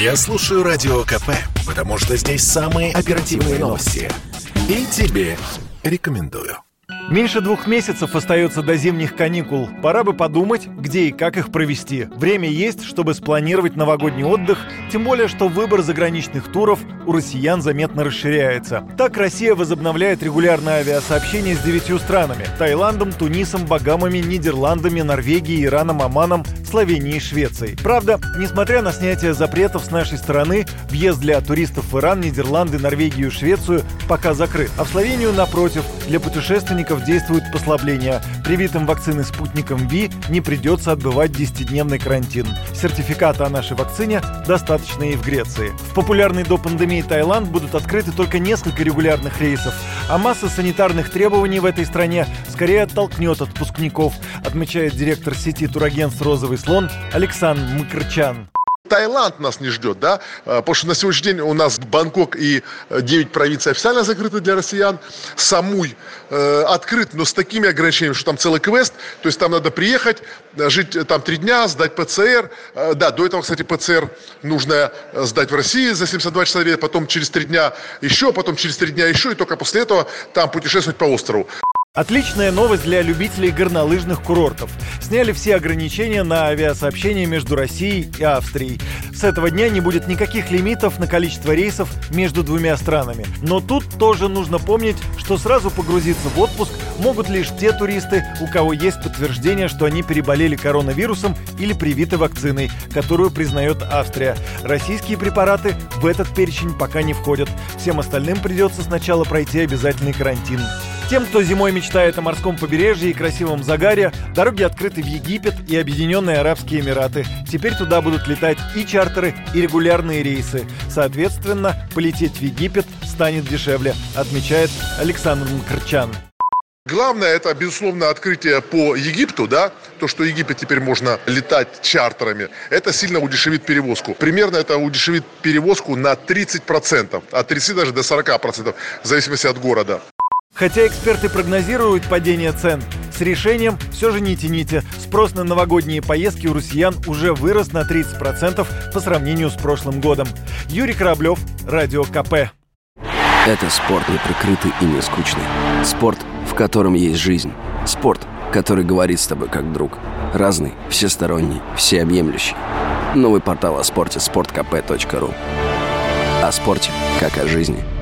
Я слушаю Радио КП, потому что здесь самые оперативные новости. И тебе рекомендую. Меньше двух месяцев остается до зимних каникул. Пора бы подумать, где и как их провести. Время есть, чтобы спланировать новогодний отдых, тем более, что выбор заграничных туров у россиян заметно расширяется. Так Россия возобновляет регулярное авиасообщение с девятью странами – Таиландом, Тунисом, Багамами, Нидерландами, Норвегией, Ираном, Оманом, Словенией и Швецией. Правда, несмотря на снятие запретов с нашей стороны, въезд для туристов в Иран, Нидерланды, Норвегию и Швецию пока закрыт. А в Словению, напротив, для путешественников действует послабление. Привитым вакциной спутником Ви не придется отбывать 10-дневный карантин. Сертификата о нашей вакцине достаточно и в Греции. В популярный до пандемии Таиланд будут открыты только несколько регулярных рейсов, а масса санитарных требований в этой стране скорее оттолкнет отпускников, отмечает директор сети турагентств «Розовый слон» Александр Мкрчан. Таиланд нас не ждет, да, а, потому что на сегодняшний день у нас Бангкок и 9 э, провинций официально закрыты для россиян, Самуй э, открыт, но с такими ограничениями, что там целый квест, то есть там надо приехать, э, жить э, там три дня, сдать ПЦР, э, да, до этого, кстати, ПЦР нужно сдать в России за 72 часа, потом через три дня еще, потом через три дня еще, и только после этого там путешествовать по острову. Отличная новость для любителей горнолыжных курортов. Сняли все ограничения на авиасообщение между Россией и Австрией. С этого дня не будет никаких лимитов на количество рейсов между двумя странами. Но тут тоже нужно помнить, что сразу погрузиться в отпуск могут лишь те туристы, у кого есть подтверждение, что они переболели коронавирусом или привиты вакциной, которую признает Австрия. Российские препараты в этот перечень пока не входят. Всем остальным придется сначала пройти обязательный карантин. Тем, кто зимой мечтает о морском побережье и красивом загаре, дороги открыты в Египет и Объединенные Арабские Эмираты. Теперь туда будут летать и чартеры, и регулярные рейсы. Соответственно, полететь в Египет станет дешевле, отмечает Александр Мкрчан. Главное, это, безусловно, открытие по Египту, да, то, что Египет теперь можно летать чартерами, это сильно удешевит перевозку. Примерно это удешевит перевозку на 30%, от 30 даже до 40%, в зависимости от города. Хотя эксперты прогнозируют падение цен, с решением все же не тяните. Спрос на новогодние поездки у россиян уже вырос на 30% по сравнению с прошлым годом. Юрий Кораблев, Радио КП. Это спорт не прикрытый и не скучный. Спорт, в котором есть жизнь. Спорт, который говорит с тобой как друг. Разный, всесторонний, всеобъемлющий. Новый портал о спорте – sportkp.ru О спорте, как о жизни –